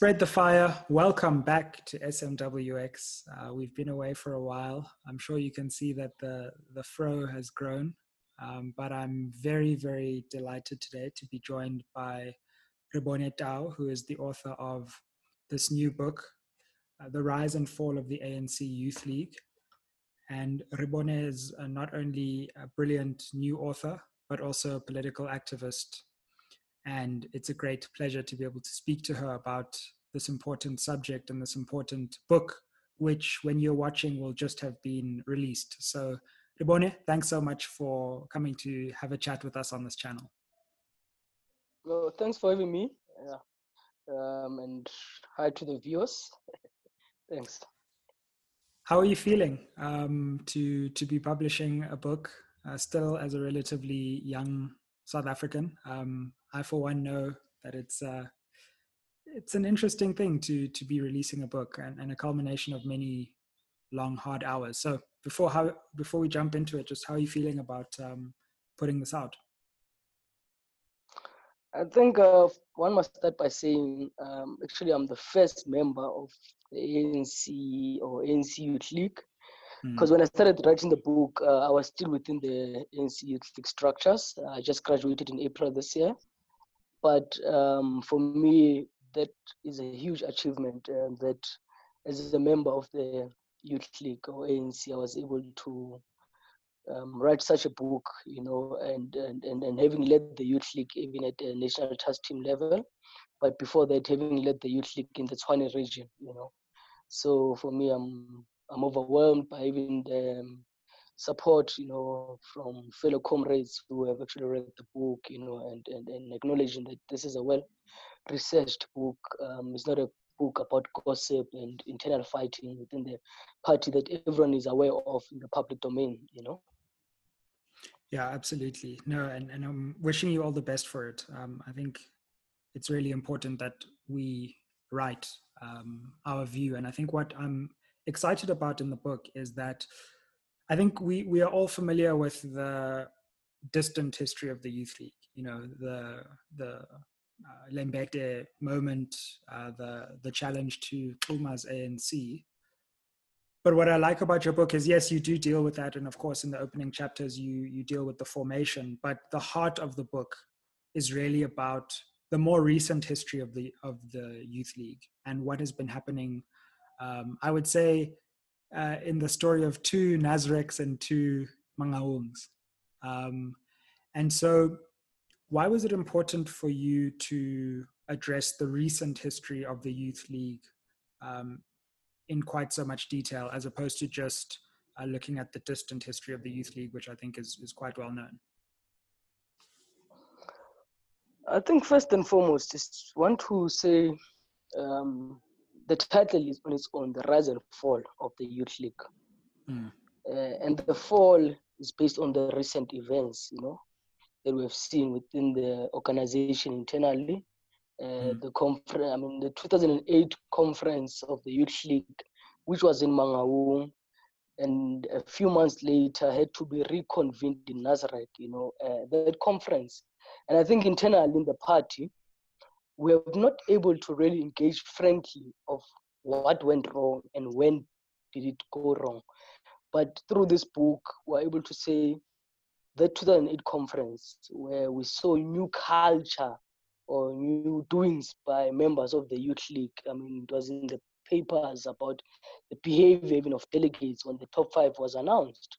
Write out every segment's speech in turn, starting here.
Spread the fire. Welcome back to SMWX. Uh, we've been away for a while. I'm sure you can see that the, the fro has grown, um, but I'm very, very delighted today to be joined by Rebone Tau, who is the author of this new book, uh, The Rise and Fall of the ANC Youth League. And Rebone is uh, not only a brilliant new author, but also a political activist and it's a great pleasure to be able to speak to her about this important subject and this important book, which, when you're watching, will just have been released. So, Rebone, thanks so much for coming to have a chat with us on this channel. Well, thanks for having me. Yeah. Um, and hi to the viewers. thanks. How are you feeling um, to to be publishing a book uh, still as a relatively young South African? Um, I, for one, know that it's uh, it's an interesting thing to to be releasing a book and, and, a culmination of many long, hard hours. So before how before we jump into it, just how are you feeling about um, putting this out? I think uh, one must start by saying, um, actually, I'm the first member of the ANC or ANC Youth League. Because mm. when I started writing the book, uh, I was still within the ANC Youth League structures. I just graduated in April this year. But um, for me, that is a huge achievement that as a member of the Youth League or ANC, I was able to um, write such a book, you know, and, and, and, and having led the Youth League even at the national task team level, but before that, having led the Youth League in the Tshwane region, you know. So for me, I'm I'm overwhelmed by even the um, support, you know, from fellow comrades who have actually read the book, you know, and, and, and acknowledging that this is a well researched book. Um, it's not a book about gossip and internal fighting within the party that everyone is aware of in the public domain, you know. Yeah, absolutely. No, and, and I'm wishing you all the best for it. Um, I think it's really important that we write um, our view. And I think what I'm excited about in the book is that I think we we are all familiar with the distant history of the youth league. You know, the the uh, Lembede moment, uh, the the challenge to Xuma's ANC. But what I like about your book is, yes, you do deal with that, and of course, in the opening chapters, you you deal with the formation. But the heart of the book is really about the more recent history of the of the youth league and what has been happening. Um, I would say uh, in the story of two Nasrecs and two Mangaungs. Um, and so, why was it important for you to address the recent history of the Youth League um, in quite so much detail, as opposed to just uh, looking at the distant history of the Youth League, which I think is, is quite well known? I think first and foremost, just want to say um, the title is on its own, the rise and fall of the youth league, mm. uh, and the fall is based on the recent events, you know, that we have seen within the organization internally. Uh, mm. The conference, I mean, the 2008 conference of the youth league, which was in Mangaung, and a few months later had to be reconvened in Nasrec, you know, uh, that conference. And I think internally in the party, we are not able to really engage frankly of what went wrong and when did it go wrong. But through this book, we're able to say the 2008 conference where we saw new culture or new doings by members of the youth league. I mean, it was in the papers about the behavior even of delegates when the top five was announced.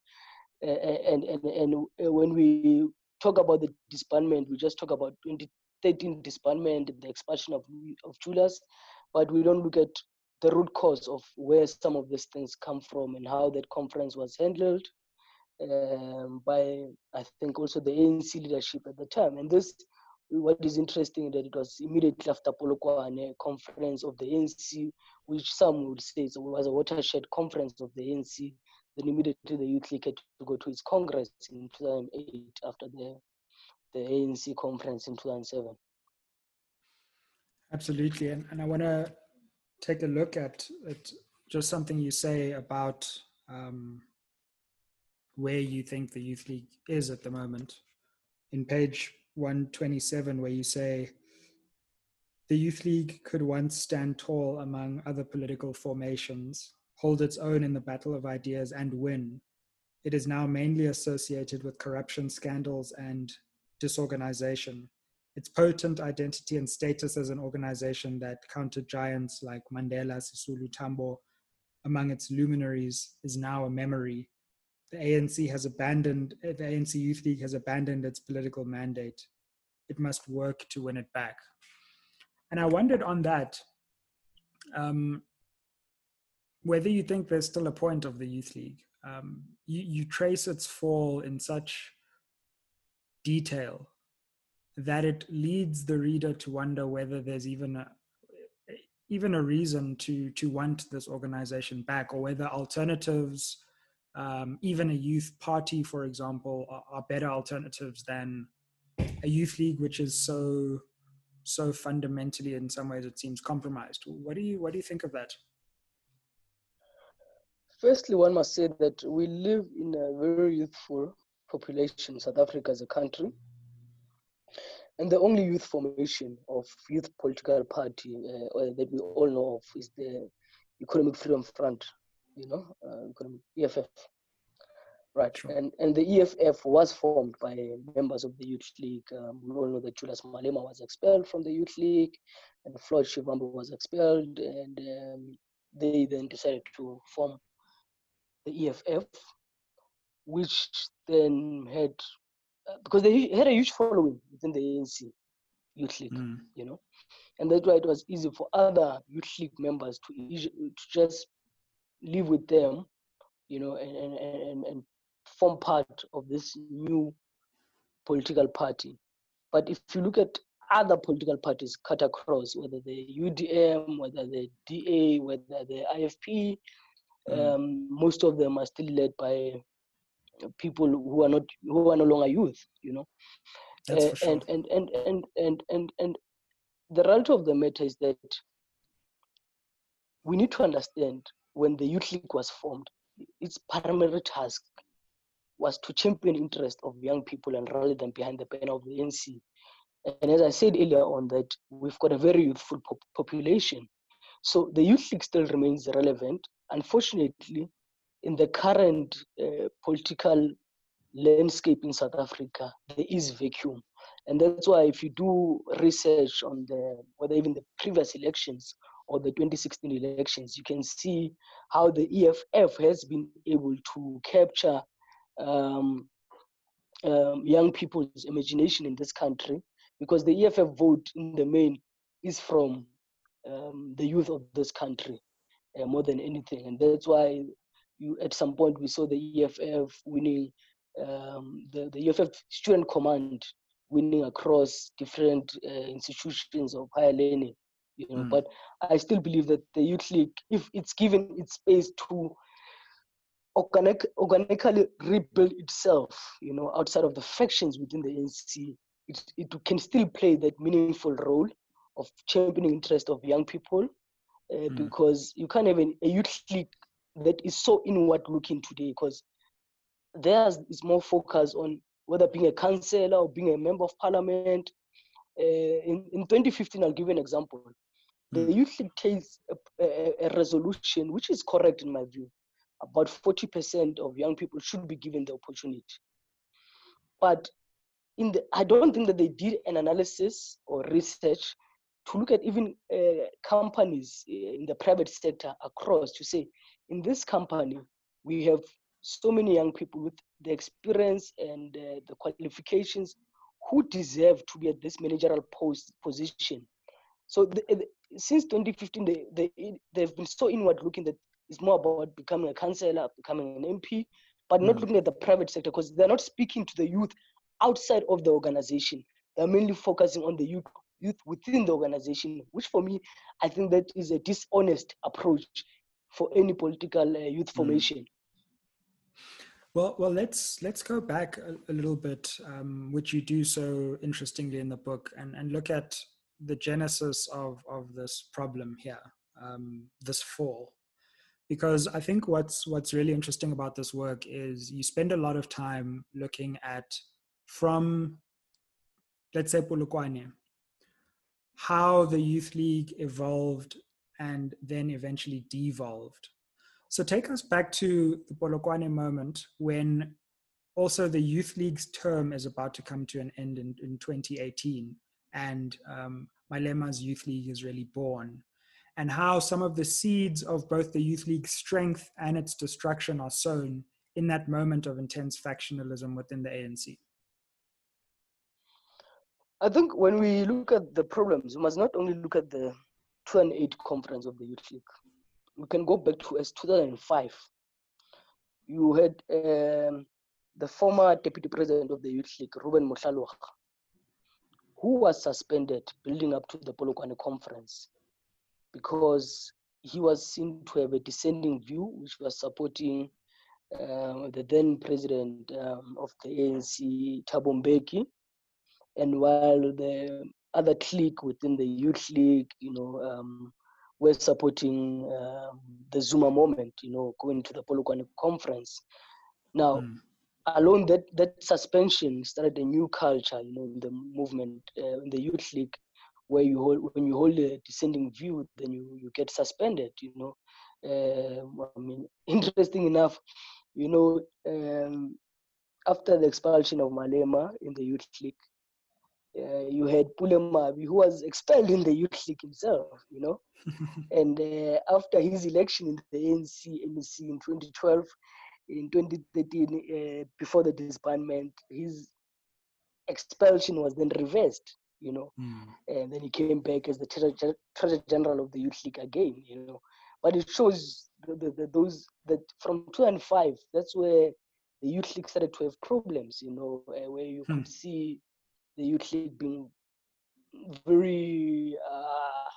and, and, and uh, when we talk about the disbandment, we just talk about 20, 13 disbandment, the expansion of, of Julius, but we don't look at the root cause of where some of these things come from and how that conference was handled um, by, I think, also the ANC leadership at the time. And this, what is interesting that it was immediately after Polokwane conference of the ANC, which some would say was a watershed conference of the ANC. Then immediately the youth league had to go to its congress in 2008 after the the ANC conference in 2007. Absolutely. And, and I want to take a look at, at just something you say about um, where you think the Youth League is at the moment. In page 127, where you say, the Youth League could once stand tall among other political formations, hold its own in the battle of ideas, and win. It is now mainly associated with corruption scandals and disorganization. Its potent identity and status as an organization that counted giants like Mandela, Sisulu, Tambo among its luminaries is now a memory. The ANC has abandoned, the ANC Youth League has abandoned its political mandate. It must work to win it back. And I wondered on that um, whether you think there's still a point of the Youth League. Um, you, you trace its fall in such detail that it leads the reader to wonder whether there's even a even a reason to to want this organization back or whether alternatives um, even a youth party for example are, are, better alternatives than a youth league which is so so fundamentally in some ways it seems compromised. What do you what do you think of that? Firstly one must say that we live in a very youthful population south africa as a country and the only youth formation of youth political party uh, that we all know of is the economic freedom front you know uh, economic eff Right, sure. and and the EFF was formed by members of the Youth League. Um, we all know that Julius Malema was expelled from the Youth League, and Floyd Shivambu was expelled, and um, they then decided to form the EFF, which then had uh, because they had a huge following within the ANC Youth League, mm. you know, and that's why it was easy for other Youth League members to, to just live with them you know, and, and, and, and form part of this new political party. But if you look at other political parties cut across, whether the UDM, whether the DA, whether the IFP, mm. um, most of them are still led by people who are not who are no longer youth, you know. Uh, sure. and, and, and and and and and the reality of the matter is that we need to understand when the youth league was formed, its primary task was to champion interest of young people and rally them behind the banner of the nc And as I said earlier on, that we've got a very youthful pop- population. So the youth league still remains relevant. Unfortunately, in the current uh, political landscape in South Africa, there is vacuum. And that's why if you do research on the, whether even the previous elections or the 2016 elections, you can see how the EFF has been able to capture um, um, young people's imagination in this country because the EFF vote in the main is from um, the youth of this country uh, more than anything. And that's why you, at some point we saw the EFF winning, um, the, the EFF student command winning across different uh, institutions of higher learning. You know, mm. But I still believe that the Youth League, if it's given its space to organic, organically rebuild itself, you know, outside of the factions within the NC, it, it can still play that meaningful role of championing interest of young people uh, mm. because you can't have a youth league that is so inward looking today because theirs is more focused on whether being a councillor or being a member of parliament. Uh, in, in 2015, I'll give you an example. Mm. The youth league takes a, a, a resolution, which is correct in my view, about 40% of young people should be given the opportunity. But in the, I don't think that they did an analysis or research to look at even uh, companies uh, in the private sector across to say, in this company, we have so many young people with the experience and uh, the qualifications who deserve to be at this managerial post position. So the, the, since 2015, they, they, they've been so inward looking that it's more about becoming a councillor, becoming an MP, but not mm. looking at the private sector because they're not speaking to the youth outside of the organization. They're mainly focusing on the youth youth within the organization, which for me, I think that is a dishonest approach for any political uh, youth mm. formation. Mm. Well, well, let's let's go back a, a little bit, um, which you do so interestingly in the book, and and look at the genesis of of this problem here, um, this fall because I think what's what's really interesting about this work is you spend a lot of time looking at from let's say Polokwane, how the Youth League evolved and then eventually devolved. So take us back to the Polokwane moment when also the Youth League's term is about to come to an end in, in 2018 and um, Malema's Youth League is really born and how some of the seeds of both the Youth League's strength and its destruction are sown in that moment of intense factionalism within the ANC? I think when we look at the problems, we must not only look at the 2008 conference of the Youth League. We can go back to as 2005. You had um, the former deputy president of the Youth League, Ruben Mohlaloga, who was suspended building up to the Polokwane conference because he was seen to have a dissenting view, which was supporting uh, the then president um, of the ANC, Thabo Mbeki, and while the other clique within the youth league, you know, um, were supporting um, the Zuma moment, you know, going to the Polokwane conference. Now, mm. alone that that suspension started a new culture, you know, in the movement, uh, in the youth league, where you hold when you hold a dissenting view, then you you get suspended, you know. Uh, I mean, interesting enough, you know, um, after the expulsion of Malema in the youth league, uh, you had Pule who was expelled in the youth league himself, you know. and uh, after his election in the ANC, NEC in 2012, in 2013, uh, before the disbandment, his expulsion was then reversed, you know. Mm. And then he came back as the treasurer general of the youth league again, you know. But it shows the, the, the, those that from 2005, that's where the youth league started to have problems, you know, uh, where you hmm. could see the youth league being very uh,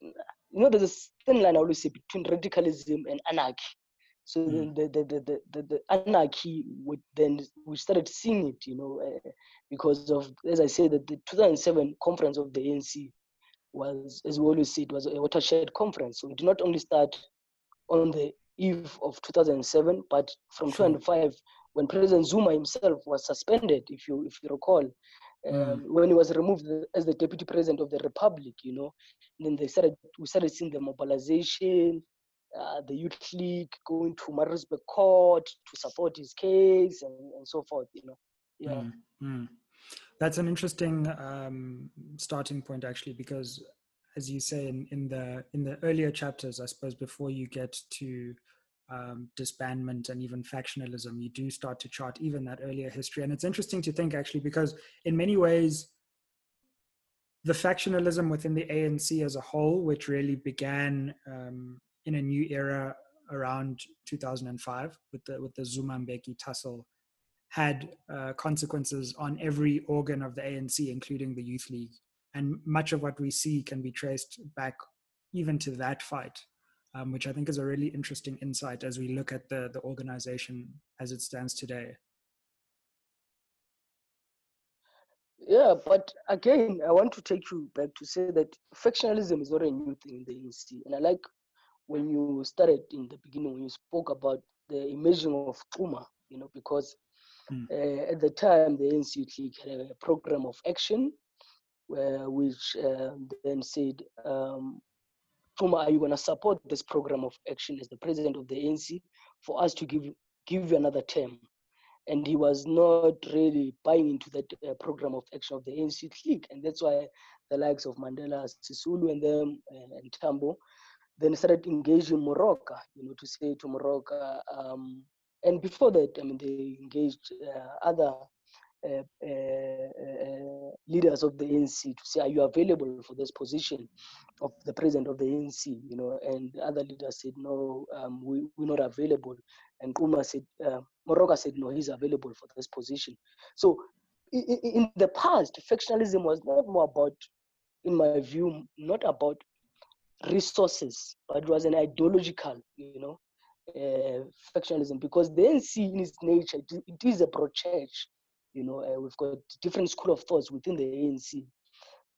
you know there's a thin line I always say between radicalism and anarchy. So mm. the, the, the, the, the, anarchy would then we started seeing it, you know, uh, because of as I said that the 2007 conference of the ANC was, as we always say, it was a watershed conference. So it did not only start on the eve of 2007, but from sure. 2005 when President Zuma himself was suspended, if you if you recall, um, mm. when he was removed as the deputy president of the republic, you know, and then they started we started seeing the mobilization, uh, the youth league going to Maritzburg court to support his case and, and so forth, you know. Yeah. Mm. Mm. That's an interesting um, starting point actually, because as you say in, in the in the earlier chapters, I suppose before you get to um, disbandment and even factionalism, you do start to chart even that earlier history. And it's interesting to think actually, because in many ways, the factionalism within the ANC as a whole, which really began um, in a new era around 2005 with the with the Zuma Mbeki tussle, had uh, consequences on every organ of the ANC, including the youth league. And much of what we see can be traced back even to that fight um, which I think is a really interesting insight as we look at the, the organization as it stands today. Yeah, but again, I want to take you back to say that factionalism is not a new thing in the ANC. And I like when you started in the beginning, when you spoke about the emerging of Xuma, you know, because mm. uh, at the time the ANC League had a program of action uh, which uh, then said um, Xuma, are you going to support this program of action as the president of the ANC for us to give give you another term? And he was not really buying into that uh, program of action of the ANC clique, and that's why the likes of Mandela, Sisulu, and them uh, and Tambo then started engaging Moroka, you know, to say to Moroka. Um, and before that, I mean, they engaged uh, other leaders of the ANC to say, "Are you available for this position of the president of the ANC?" You know, and other leaders said, "No, um, we, we're not available." And Xuma said, uh, Moroka said, "No, he's available for this position." So, in, in the past, factionalism was not more about, in my view, not about resources, but it was an ideological, you know, uh, factionalism because the ANC in its nature, it, it is a pro church you know, uh, we've got different school of thoughts within the ANC.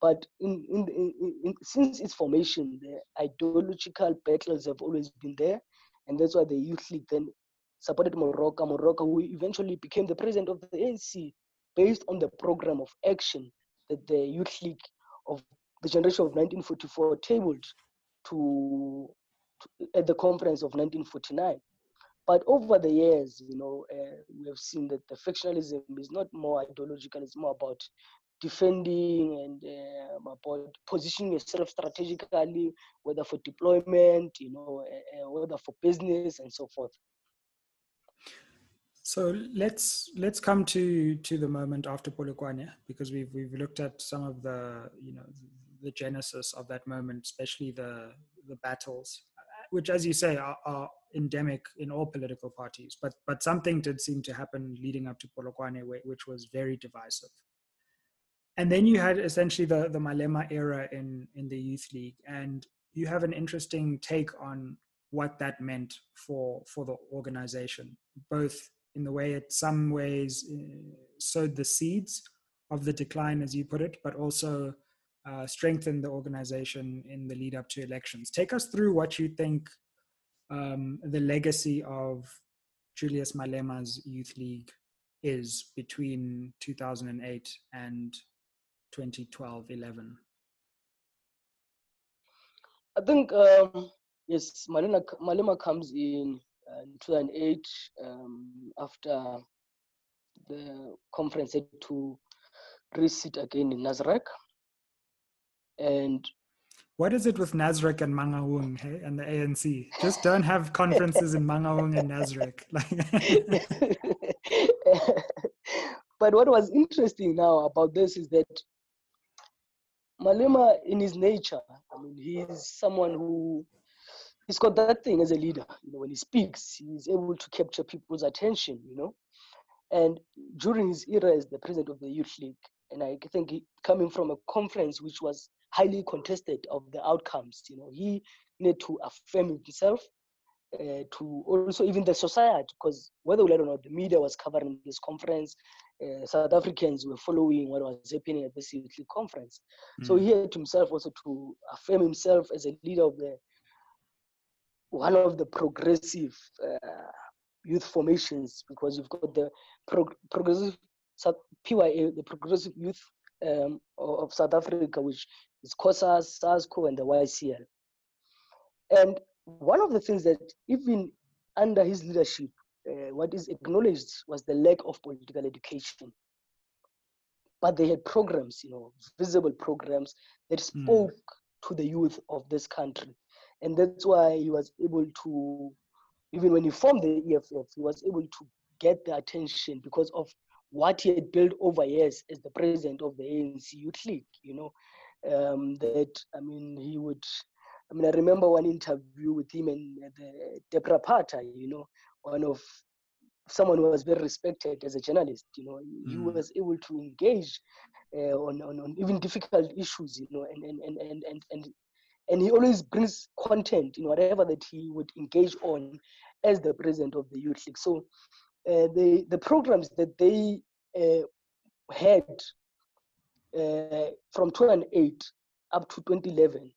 But in, in, in, in, since its formation, the ideological battles have always been there. And that's why the Youth League then supported Moroka, Moroka, who eventually became the president of the ANC based on the program of action that the Youth League of the generation of 1944 tabled to, to, at the conference of 1949. But over the years, you know, uh, we have seen that the factionalism is not more ideological; it's more about defending and uh, about positioning yourself strategically, whether for deployment, you know, uh, whether for business and so forth. So let's let's come to to the moment after Polokwane because we've we've looked at some of the you know the genesis of that moment, especially the the battles, which, as you say, are, are endemic in all political parties. But but something did seem to happen leading up to Polokwane, which was very divisive. And then you had essentially the the Malema era in in the youth league, and you have an interesting take on what that meant for for the organization, both in the way it some ways uh, sowed the seeds of the decline, as you put it, but also uh, strengthened the organization in the lead up to elections. Take us through what you think um, the legacy of Julius Malema's Youth League is between 2008 and 2012 11. I think, um, yes, Malema, Malema comes in uh, in 2008 um, after the conference had to resit again in Nasrec. And what is it with Nasrec and Mangaung hey, and the ANC? Just don't have conferences in Mangaung and Nasrec. but what was interesting now about this is that Malema, in his nature, I mean, he's someone who he's got that thing as a leader. You know, when he speaks, he's able to capture people's attention. You know, and during his era as the president of the youth league, and I think he, coming from a conference which was highly contested of the outcomes, you know, he needed to affirm himself. Uh, to also even the society, because whether we let or not, the media was covering this conference. Uh, South Africans were following what was happening at this youth conference. Mm. So he had to himself also to affirm himself as a leader of the one of the progressive uh, youth formations because you've got the prog- progressive PYA, the progressive youth um, of South Africa, which is COSAS, SASCO, and the YCL. And one of the things that even under his leadership, uh, what is acknowledged was the lack of political education. But they had programs, you know, visible programs that hmm. spoke mm. to the youth of this country and that's why he was able to even when he formed the EFF, he was able to get the attention because of what he had built over years as the president of the ANC Youth League. You know, um, that I mean, he would. I mean, I remember one interview with him and the Deborah Patta. You know, one of someone who was very respected as a journalist. You know, mm. he was able to engage uh, on, on, on even difficult issues. You know, and and and and and, and and he always brings content in whatever that he would engage on as the president of the youth league so uh, the the programs that they uh, had uh, from 2008 up to 2011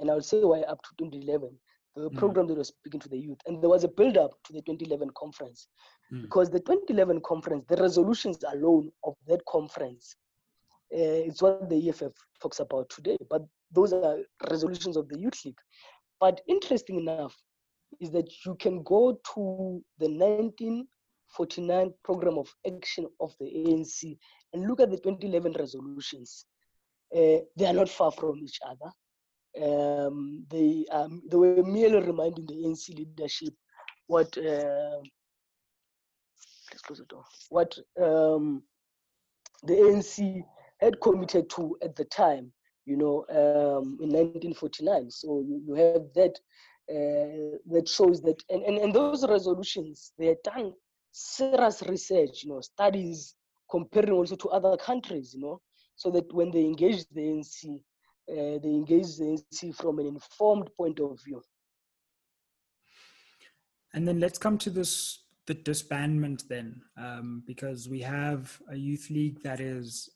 and i'll say why up to 2011 the mm. program that was speaking to the youth and there was a build up to the 2011 conference mm. because the 2011 conference the resolutions alone of that conference uh, it's what the EFF talks about today. But those are resolutions of the Youth League. But interesting enough is that you can go to the 1949 program of action of the ANC and look at the 2011 resolutions. Uh, they are not far from each other. Um, they, um, they were merely reminding the ANC leadership what uh, let's close the door. What um, the ANC had committed to at the time you know, um, in 1949. So you, you have that uh, that shows that, and, and, and those resolutions, they are done serious research, you know, studies comparing also to other countries, you know, so that when they engage the ANC, uh, they engage the ANC from an informed point of view. And then let's come to this the disbandment then, um, because we have a youth league that is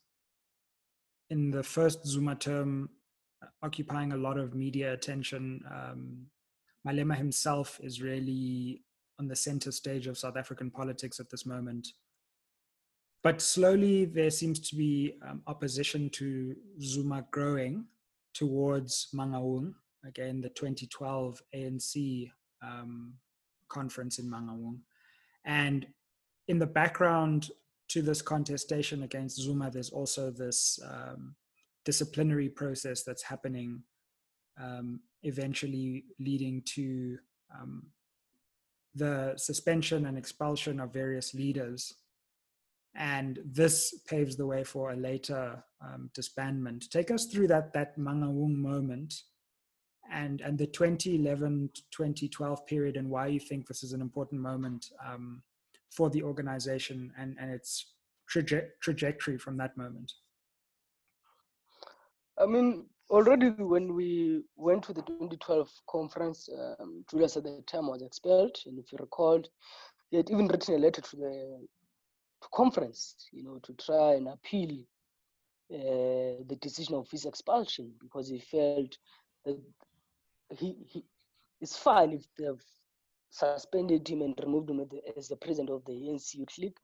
in the first Zuma term, occupying a lot of media attention. Um, Malema himself is really on the center stage of South African politics at this moment. But slowly, there seems to be um, opposition to Zuma growing. towards Mangaung, again, the 2012 ANC um, conference in Mangaung. And in the background to this contestation against Zuma, there's also this um, disciplinary process that's happening, um, eventually leading to um, the suspension and expulsion of various leaders. And this paves the way for a later um, disbandment. Take us through that, that Mangaung moment and, and the 2011 2012 period and why you think this is an important moment um, for the organization and, and its traje- trajectory from that moment? I mean, already when we went to the 2012 conference, um, Julius at the time was expelled. And if you recall, he had even written a letter to the to conference, you know, to try and appeal uh, the decision of his expulsion because he felt that he, he it's fine if they've suspended him and removed him as the president of the ANC Youth League,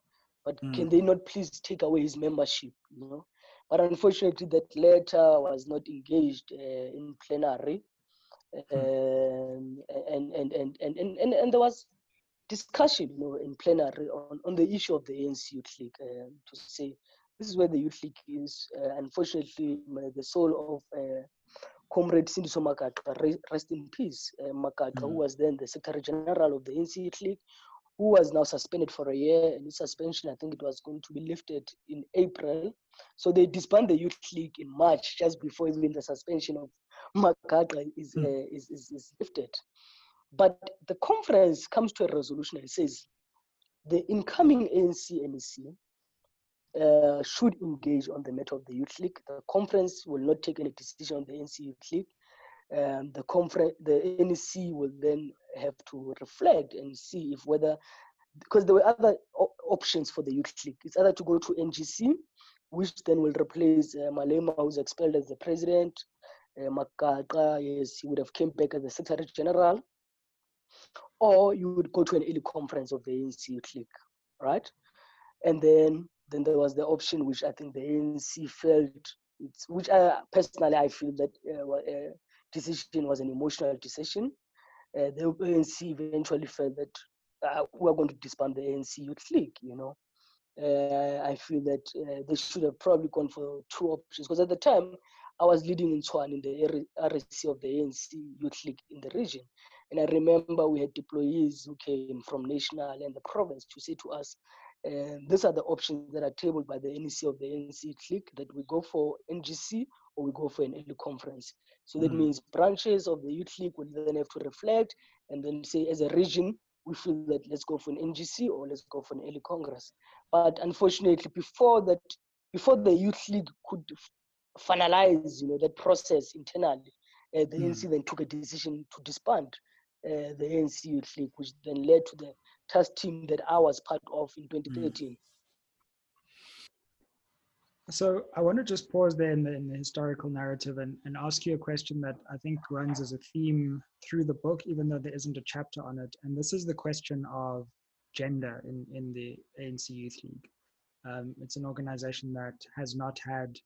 but mm. can they not please take away his membership? You know, but unfortunately, that letter was not engaged uh, in plenary, mm. and, and, and, and, and, and, and there was discussion, you know, in plenary on, on the issue of the ANC Youth League uh, to say this is where the Youth League is. Uh, unfortunately, the soul of uh, Comrade Sindiso Magaqa, rest in peace, uh, Magaqa, mm. who was then the Secretary General of the ANC Youth League, who was now suspended for a year. And his suspension, I think it was going to be lifted in April. So they disbanded the Youth League in March, just before even the suspension of Magaqa is, mm. uh, is, is, is lifted. But the conference comes to a resolution and says the incoming ANC NEC uh, should engage on the matter of the youth league. The conference will not take any decision on the NC youth league. Um, the conference, the NEC will then have to reflect and see if whether, because there were other op- options for the youth league. It's either to go to NGC, which then will replace uh, Malema, who's expelled as the president. Uh, Magaqa, yes, he would have came back as the secretary general, or you would go to an early conference of the ANC youth league, right? And then then there was the option which I think the ANC felt, which I personally I feel that uh, uh, decision was an emotional decision. Uh, the ANC eventually felt that uh, we're going to disband the ANC Youth League. You know, uh, I feel that uh, they should have probably gone for two options because at the time I was leading in Tshwane in the RSC of the ANC Youth League in the region. And I remember we had deployees who came from national and the province to say to us, and these are the options that are tabled by the NEC of the NEC click that we go for NGC or we go for an early conference. So that mm. means branches of the youth league will then have to reflect and then say, as a region, we feel that let's go for an NGC or let's go for an early congress. But unfortunately, before that, before the youth league could finalize, you know, that process internally, uh, the mm. NC then took a decision to disband uh, the ANC Youth League, which then led to the task team that I was part of in 2013. Mm. So I want to just pause there in the, in the historical narrative and, and ask you a question that I think runs as a theme through the book, even though there isn't a chapter on it. And this is the question of gender in, in the ANC Youth League. Um, it's an organization that has not had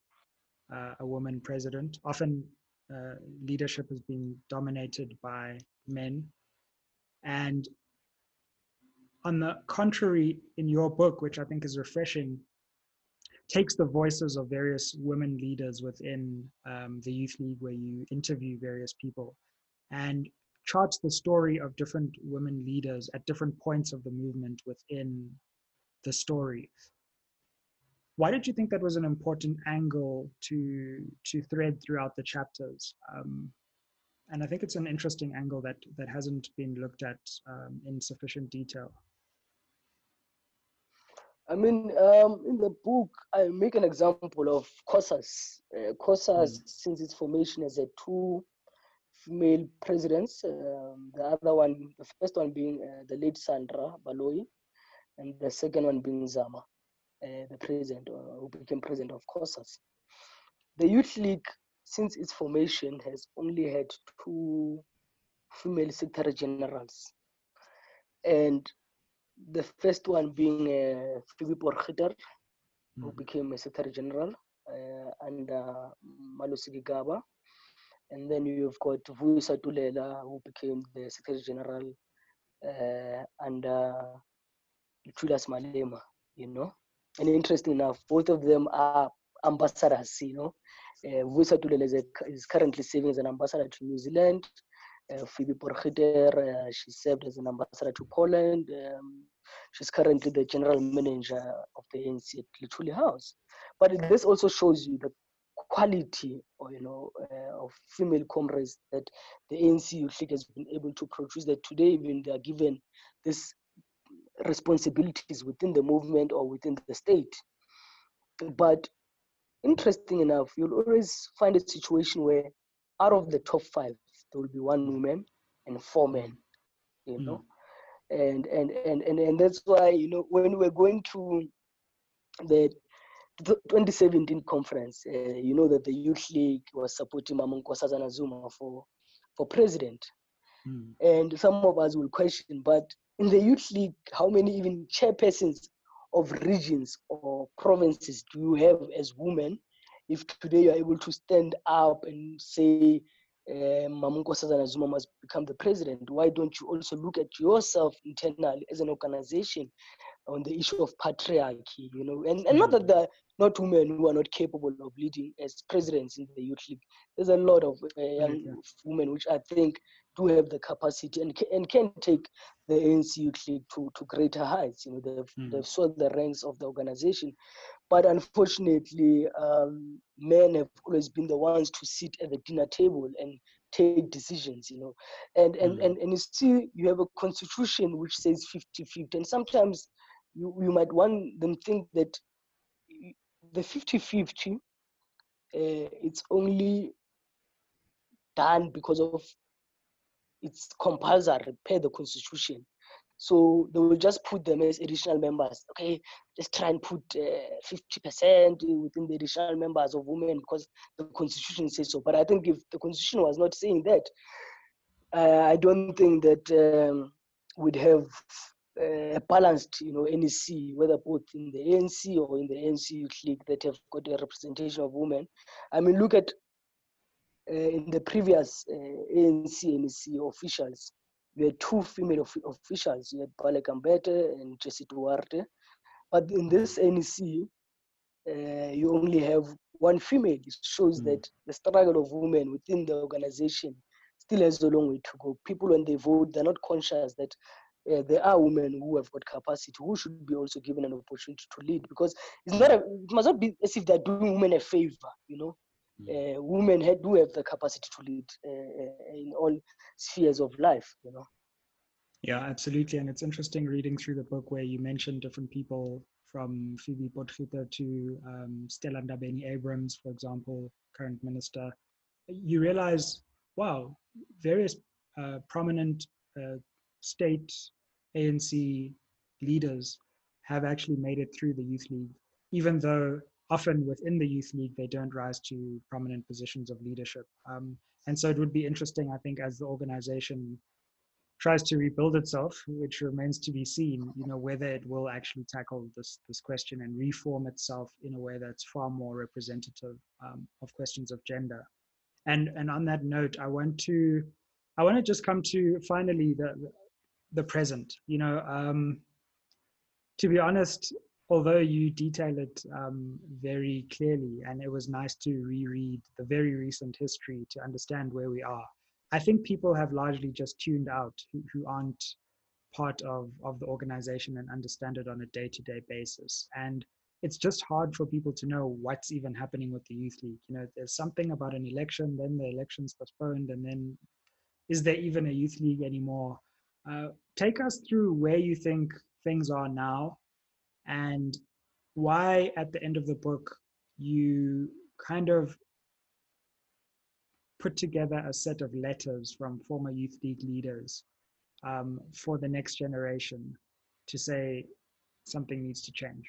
uh, a woman president. Often uh, leadership has been dominated by men. And on the contrary, in your book, which I think is refreshing, takes the voices of various women leaders within um, the Youth League, where you interview various people, and charts the story of different women leaders at different points of the movement within the story. Why did you think that was an important angle to to thread throughout the chapters? Um, and I think it's an interesting angle that that hasn't been looked at um, in sufficient detail. I mean, um, in the book, I make an example of COSAS. Uh, COSAS, mm. since its formation, has a two female presidents. Um, the other one, the first one being uh, the late Sandra Baloyi, and the second one being Zama, uh, the president, uh, who became president of COSAS. The Youth League, since its formation, has only had two female secretary generals. And the first one being uh, Phoebe Potgieter, who mm. became a Secretary General uh, under Malusi Gigaba. and then you've got Vuyiswa Tulelo, who became the Secretary General uh, under Julius Malema, you know. And interesting enough, both of them are ambassadors, you know. Uh, is, is, currently serving as an ambassador to New Zealand. Uh, Phoebe Potgieter, uh, she served as an ambassador to Poland. Um, she's currently the general manager of the ANC at House. But this also shows you the quality or you know uh, of female comrades that the ANC Youth has been able to produce that today even they are given these responsibilities within the movement or within the state. But interesting enough, you'll always find a situation where out of the top five, there will be one woman and four men, you know. Mm. And, and and and and that's why you know when we're going to the 2017 conference, uh, you know that the Youth League was supporting Mama Nkosazana Zuma for, for president. Mm. And some of us will question, but in the Youth League, how many even chairpersons of regions or provinces do you have as women? If today you're able to stand up and say, uh, Mama Nkosazana Zuma must become the president, why don't you also look at yourself internally as an organization on the issue of patriarchy, you know, and, and not that the not women who are not capable of leading as presidents in the youth league. There's a lot of uh, young yeah. women which I think do have the capacity and and can take the ANC league to, to greater heights. You know, they've mm. they've swelled the ranks of the organization, but unfortunately, um, men have always been the ones to sit at the dinner table and take decisions you know and and mm. and, and you see you have a constitution which says 50 50 and sometimes you, you might want them think that the 50 50 uh, it's only done because of it's compulsory per the constitution. So they will just put them as additional members. Okay just try and put uh, 50% within the additional members of women because the constitution says so. But i think if the constitution was not saying that uh, i don't think that um, we'd have uh, balanced, you know, NEC, whether both in the ANC or in the Youth League that have got a representation of women. I mean, look at uh, in the previous uh, ANC NEC officials, we had two female of- officials. You had Baleka Mbete and Jessie Duarte. But in this NEC, uh, you only have one female. It shows mm. that the struggle of women within the organization still has a long way to go. People, when they vote, they're not conscious that uh, there are women who have got capacity who should be also given an opportunity to lead because it's not a, it must not be as if they're doing women a favor you know. Uh, women have, do have the capacity to lead uh, in all spheres of life you know? Yeah absolutely and it's interesting reading through the book where you mentioned different people from Phoebe Potgieter to um, Stella Ndabeni-Abrahams, for example, current minister, you realize, wow, various uh, prominent uh, state ANC leaders have actually made it through the youth league, even though often within the youth league they don't rise to prominent positions of leadership. Um, and so it would be interesting, I think, as the organization tries to rebuild itself, which remains to be seen, you know, whether it will actually tackle this this question and reform itself in a way that's far more representative um, of questions of gender. And and on that note, I want to I want to just come to finally the the present. You know, um, to be honest, although you detail it um, very clearly, and it was nice to reread the very recent history to understand where we are. I think people have largely just tuned out who, who aren't part of, of the organization and understand it on a day to day basis. And it's just hard for people to know what's even happening with the youth league. You know, there's something about an election, then the election's postponed, and then is there even a youth league anymore? Uh, take us through where you think things are now and why at the end of the book you kind of put together a set of letters from former youth league leaders um, for the next generation to say something needs to change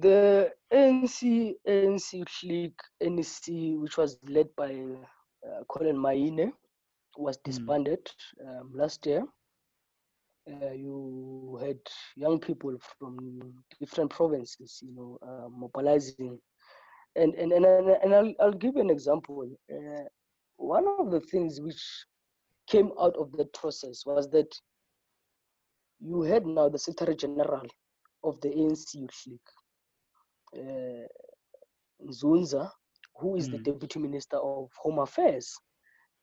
the ANC ANC League NEC, which was led by uh, Collen Maine, was hmm. disbanded mm. um, last year. Uh, you had young people from different provinces, you know, uh, mobilizing and and and, and I'll, I'll give you an example. Uh, one of the things which came out of that process was that you had now the Secretary General of the ANC Youth League, uh, Nzuza, who is mm. the hmm. Deputy Minister of Home Affairs,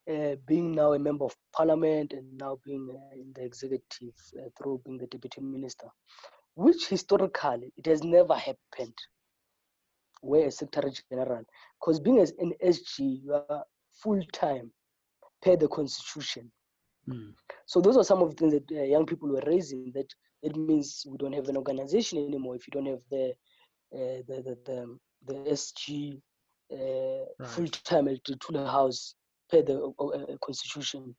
uh, being now a member of Parliament and now being uh, in the executive uh, through being the Deputy Minister, which historically it has never happened where a Secretary General, because being as an SG, you are full time per the Constitution. Mm. So those are some of the things that uh, young people were raising. That it means we don't have an organization anymore if you don't have the uh, the, the, the the SG uh, right. full time to the house per the uh, uh, constitution.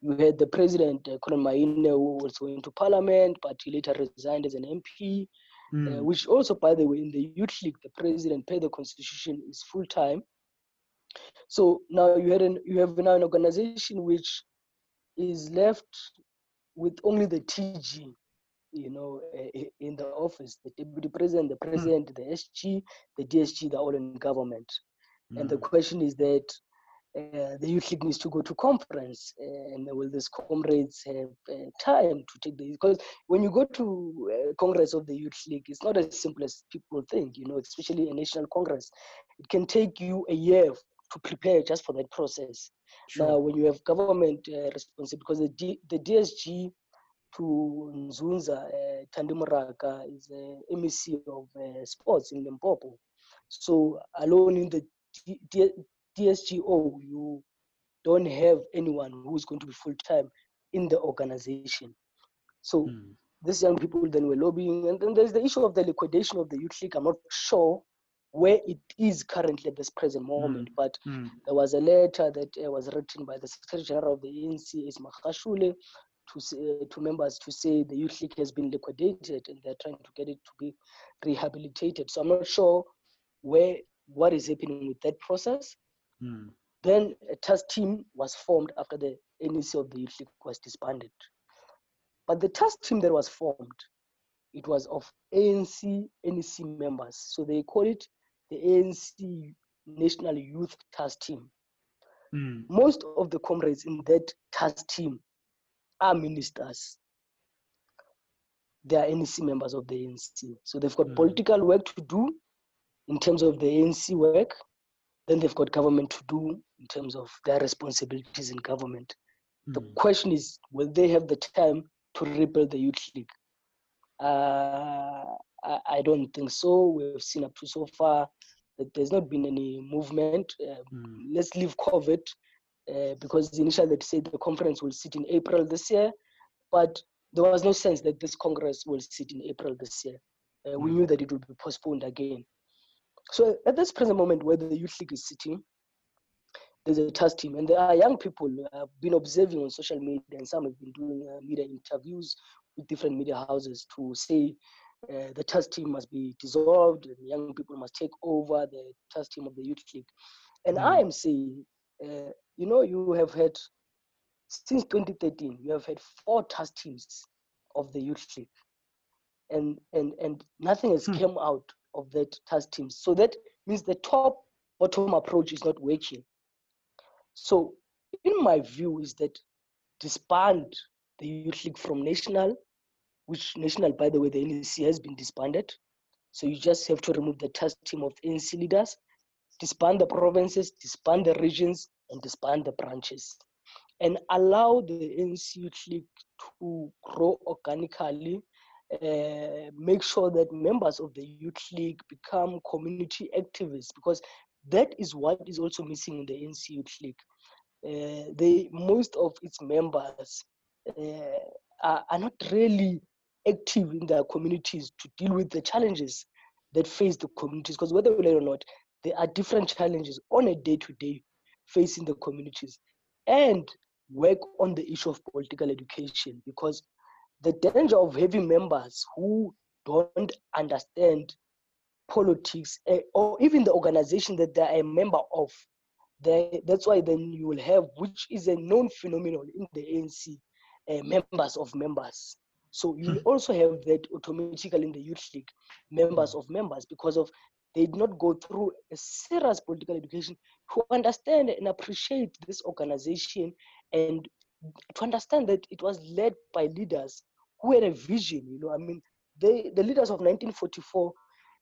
You had the president, uh, Collen Maine, who also went to parliament, but he later resigned as an MP. Mm. Uh, which also, by the way, in the youth league, the president per the constitution is full time. So now you had an, you have now an organization which is left with only the TG, you know, uh, in the office. The deputy president, the hmm. president, mm. the SG, the DSG, they're all in government. Mm. And the hmm. question is that uh, the youth league needs to go to conference and will these comrades have uh, time to take the because when you go to uh, congress of the youth league it's not as simple as people think you know especially a national congress it can take you a year to prepare just for that process sure. now when you have government uh, responsibility because the, D, the dsg to Nzuza, uh, Thandi Moraka is a MEC of uh, sports in Limpopo. So alone in the D, D, DSGO, you don't have anyone who's going to be full time in the organization. So mm. these young people then were lobbying, and then there's the issue of the liquidation of the youth league. I'm not sure where it is currently at this present moment, mm. but mm. there was a letter that uh, was written by the Secretary General of the ANC, Ace Magashule, to say, to members to say the youth league has been liquidated and they're trying to get it to be rehabilitated. So I'm not sure where what is happening with that process. Mm. Then a task team was formed after the NEC of the youth league was disbanded. But the task team that was formed, it was of ANC NEC members. So they call it the ANC National Youth Task Team. Mm. Most of the comrades in that task team are ministers. They are NEC members of the ANC. So they've got mm. political work to do in terms of the ANC work. Then they've got government to do in terms of their responsibilities in government. Mm. The hmm. question is, will they have the time to rebuild the youth league? Uh, I, I, don't think so. We've seen up to so far that there's not been any movement. Uh, mm. Let's leave COVID uh, because initially they said the conference will sit in April this year, but there was no sense that this Congress will sit in April this year. Uh, we hmm. knew that it would be postponed again. So at this present moment where the youth league is sitting, there's a task team, and there are young people who have been observing on social media, and some have been doing uh, media interviews with different media houses to say uh, the task team must be dissolved, and young people must take over the task team of the youth league. And mm. I am saying, uh, you know, you have had since 2013, you have had four task teams of the youth league, and and and nothing has mm. come out of that task team. So that means the top bottom approach is not working. So in my view is that disband the youth league from national, which national, by the way, the NEC has been disbanded. So you just have to remove the task team of NC leaders, disband the provinces, disband the regions, and disband the branches. And allow the NC youth league to grow organically uh, make sure that members of the youth league become community activists because that is what is also missing in the NC Youth League. Uh, they most of its members uh, are, are, not really active in their communities to deal with the challenges that face the communities. Because whether we like or not, there are different challenges on a day-to-day facing the communities, and work on the issue of political education because the danger of having members who don't understand politics uh, or even the organization that they're a member of. They, that's why then you will have, which is a known phenomenon in the ANC, uh, members of members. So you hmm. also have that automatically in the youth league, members of members, because of they did not go through a serious political education to understand and appreciate this organization and to understand that it was led by leaders who had a vision. You know, I mean, they, the leaders of 1944,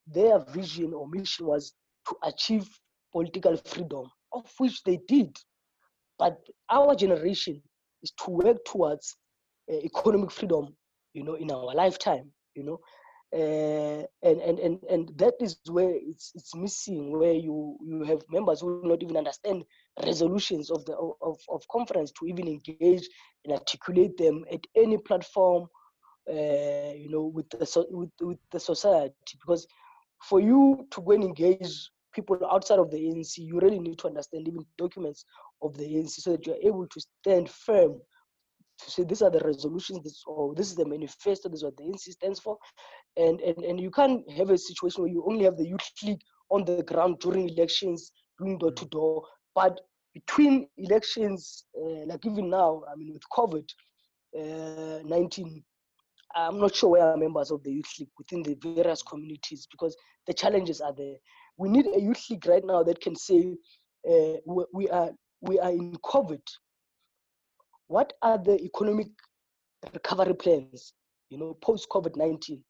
their vision or mission was to achieve political freedom, of which they did. But our generation is to work towards uh, economic freedom, you know, in our lifetime, you know. Uh, and, and, and, and that is where it's, it's missing, where you, you have members who do not even understand resolutions of the of, of conference to even engage and articulate them at any platform, uh, you know, with the, with, with the society. Because for you to go and engage people outside of the ANC, you really need to understand even documents of the ANC so that you're able to stand firm to say these are the resolutions this, or this is the manifesto, this is what the ANC stands for. And, and, and you can't have a situation where you only have the youth league on the ground during elections, doing door to door. But between elections, uh, like even now, I mean, with COVID uh, 19, I'm not sure where members of the youth league within the various communities because the challenges are there. We need a youth league right now that can say uh, we are we are in COVID what are the economic recovery plans, you know, post COVID 19?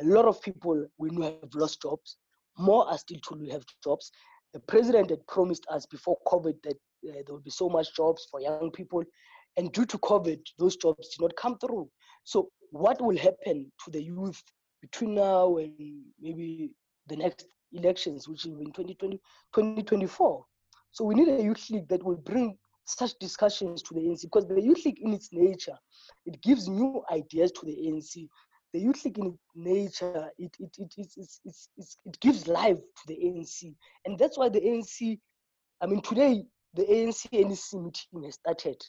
A lot of people we know have lost jobs. More are still to have jobs. The president had promised us before COVID that uh, there would be so much jobs for young people. And due to COVID, those jobs did not come through. So what will happen to the youth between now and maybe the next elections, which is in 2024? So we need a youth league that will bring such discussions to the ANC because the youth league in its nature, it gives new ideas to the ANC. The youth league in its nature, it, it, it, it, it gives life to the ANC. And that's why the ANC, I mean, today, the ANC NEC meeting has started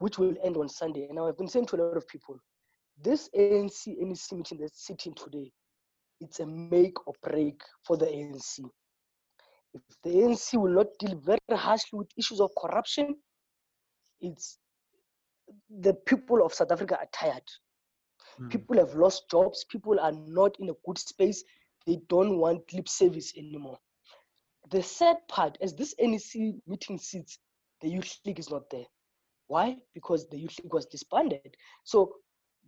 which will end on Sunday. And I've been saying to a lot of people, this ANC NEC meeting that's sitting today, it's a make or break for the ANC if the ANC will not deal very harshly with issues of corruption, it's the people of South Africa are tired. Mm. People have lost jobs. People are not in a good space. They don't want lip service anymore. The sad part, as this NEC meeting sits, the youth league is not there. Why? Because the youth league was disbanded. So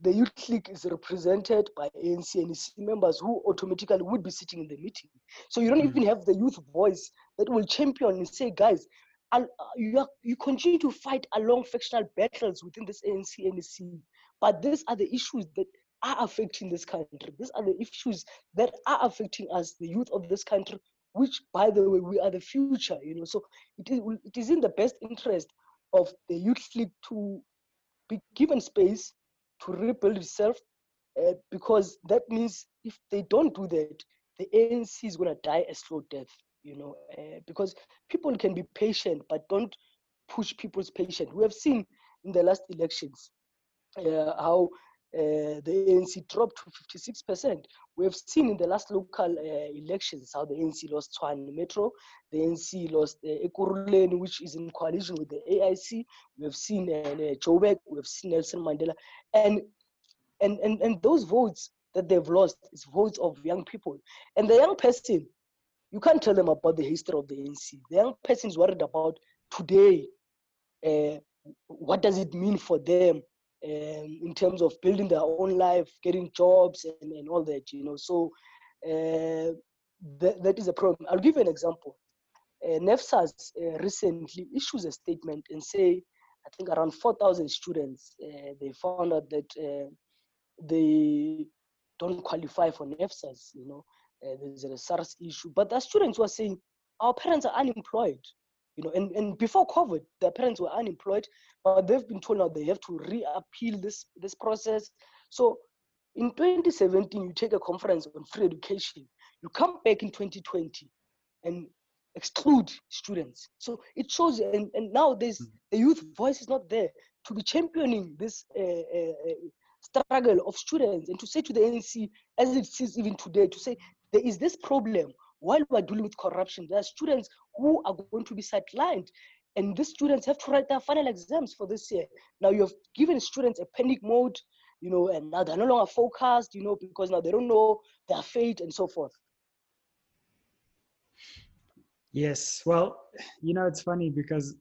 the youth league is represented by ANC and members who automatically would be sitting in the meeting. So you don't mm even have the youth voice that will champion and say, guys, you, are, you continue to fight along factional battles within this ANC and but these are the issues that are affecting this country. These are the issues that are affecting us, the youth of this country, which, by the way, we are the future. You know, so it is, it is in the best interest of the youth league to be given space to rebuild itself uh, because that means if they don't do that, the ANC is going to die a slow death, you know, uh, because people can be patient, but don't push people's patience. We have seen in the last elections uh, how uh, the ANC dropped to 56%. We have seen in the last local uh, elections how the ANC lost Tshwane Metro, the ANC lost uh, Ekurhuleni, which is in coalition with the AIC. We have seen uh, we have seen Nelson Mandela. And, and, and, and those votes that they've lost is votes of young people. And the young person, you can't tell them about the history of the ANC. The young person is worried about today. Uh, what does it mean for them? Um, in terms of building their own life, getting jobs, and, and all that, you know. So uh, that, that is a problem. I'll give you an example. Uh, NSFAS uh, recently issues a statement and say, I think around 4,000 students, uh, they found out that uh, they don't qualify for NSFAS, you know. Uh, there's a SARS issue. But the students were saying, our parents are unemployed you know and, and before covid their parents were unemployed but they've been told now they have to reappeal this this process. So in 2017 you take a conference on free education you come back in 2020 and exclude students. So it shows and, and now there's mm. the youth voice is not there to be championing this uh, uh, uh struggle of students and to say to the ANC as it is even today to say there is this problem. While we're dealing with corruption, there are students who are going to be sidelined. And these students have to write their final exams for this year. Now you have given students a panic mode, you know, and now they're no longer focused, you know, because now they don't know their fate and so forth. Yes. Well, you know, it's funny because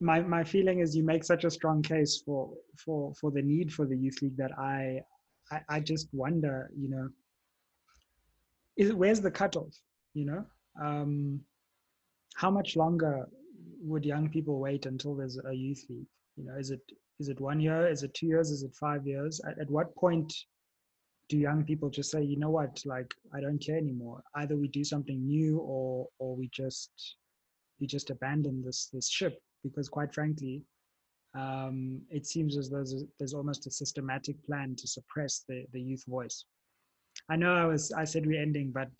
my my feeling is you make such a strong case for for for the need for the youth league that I I, I just wonder, you know, is where's the cutoff? You know, um, how much longer would young people wait until there's a youth league? You know, is it is it one year? Is it two years? Is it five years? At, at what point do young people just say, you know what, like I don't care anymore? Either we do something new, or or we just we just abandon this this ship because, quite frankly, um, it seems as though there's, there's almost a systematic plan to suppress the the youth voice. I know I was I said we're ending, but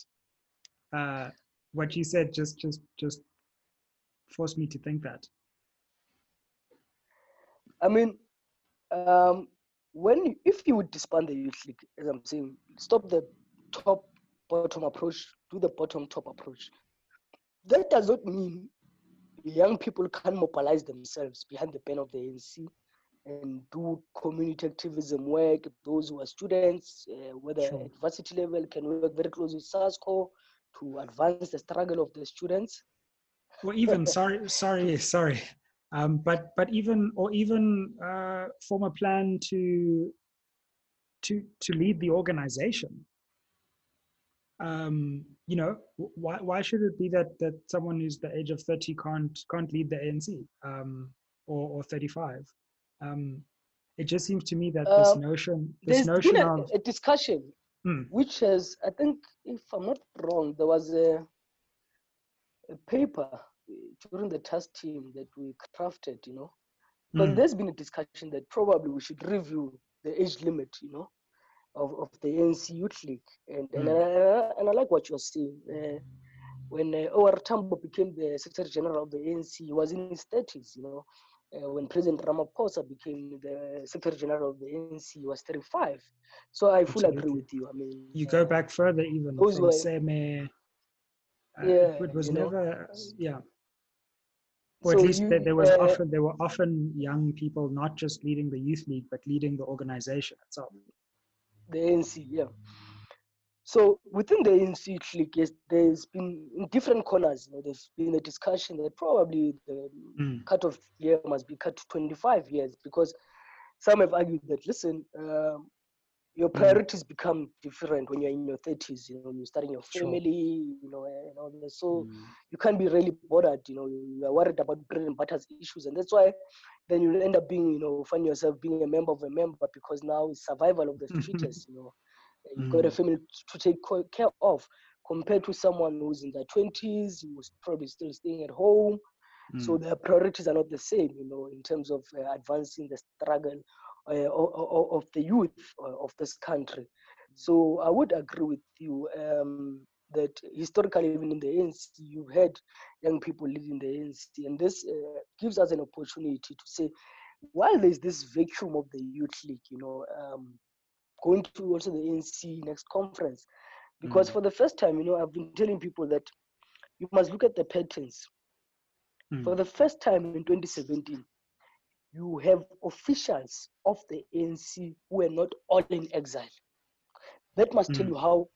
uh, what you said just just just forced me to think that. I mean, um, when if you would disband the youth league, as I'm saying, stop the top bottom approach, do the bottom top approach. That does not mean young people can mobilize themselves behind the pen of the ANC and do community activism work. Those who are students, uh, whether sure. at varsity level, can work very closely with SASCO to advance the struggle of the students. Well, even sorry, sorry, sorry, um, but but even or even uh, form a plan to to to lead the organization. Um, you know, why why should it be that that someone who's the age of thirty can't can't lead the ANC um, or or thirty five? Um, it just seems to me that this um, notion this notion a, of a discussion hmm. which has I think if I'm not wrong there was a a paper during the task team that we crafted, you know, but mm. there's been a discussion that probably we should review the age limit, you know, of, of the ANC Youth League. And mm. and, I, and I like what you're saying. Uh, when uh, O.R. Tambo became the Secretary General of the ANC, he was in his 30s, you know. Uh, when President Ramaphosa became the Secretary General of the ANC, he was 35. So I fully agree with you. I mean, you go back further, even those were, Seme. Uh, yeah, it was never, know, yeah or so at least you, there, there was uh, often there were often young people not just leading the youth league but leading the organization itself the ANC yeah so within the ANC league yes there's been in different corners you know there's been a discussion that probably the mm. cut-off year must be cut to 25 years because some have argued that listen um, your mm. priorities become different when you're in your 30s you know you're starting your family sure. you know and all that so mm. you can't be really bothered you know you're worried about bread and butter issues and that's why then you end up being you know find yourself being a member of a member because now it's survival of the fittest you know you've mm. got a mm. family to take care of compared to someone who's in their 20s who's probably still staying at home so mm. their priorities are not the same you know in terms of uh, advancing the struggle uh, of the youth uh, of this country. So I would agree with you um, that historically, even in the ANC, you've had young people leading the ANC, and this uh, gives us an opportunity to say, while there's this vacuum of the youth league, you know, um, going to also the ANC next conference, because mm. for the first time, you know, I've been telling people that you must look at the patterns. Mm. For the first time in 2017, you have officials of the ANC who are not all in exile. That must mm. tell you how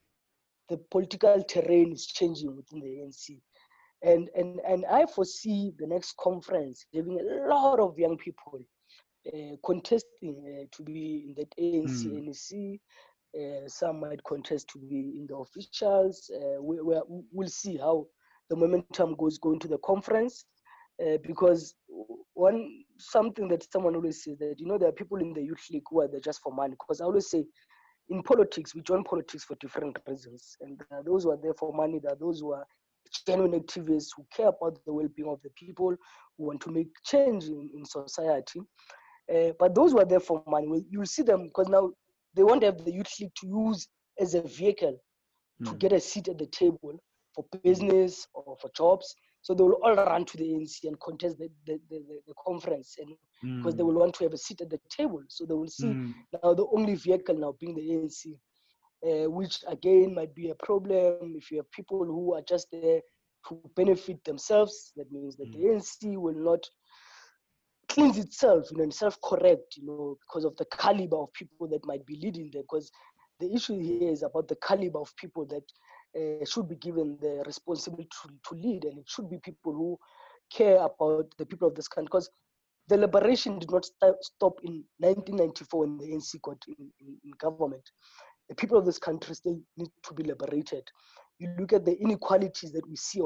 the political terrain is changing within the ANC. And, and, and I foresee the next conference having a lot of young people contesting uh, to be in the ANC, mm. NEC. Uh, some might contest to be in the officials. Uh, we, we'll see how the momentum goes going to the conference. Uh, because one something that someone always says that you know there are people in the youth league who are there just for money. Because I always say, in politics we join politics for different reasons, and those who are there for money. There are those who are genuine activists who care about the well-being of the people, who want to make change in, in society. Uh, but those were there for money, you'll see them because now they won't have the youth league to use as a vehicle mm. to hmm. get a seat at the table for business or for jobs. So they will all run to the ANC and contest the, the, the, the conference and mm. because they will want to have a seat at the table. So they will see mm. now the only vehicle now being the ANC, uh, which again might be a problem if you have people who are just there to benefit themselves. That means that the ANC will not cleanse itself you know, and self-correct, you know, because of the caliber of people that might be leading there. Because the issue here is about the caliber of people that uh, should be given the responsibility to, to lead, and it should be people who care about the people of this country. Because the liberation did not st- stop in 1994 when the ANC got in, in, in government. The people of this country still need to be liberated. You look at the inequalities that we see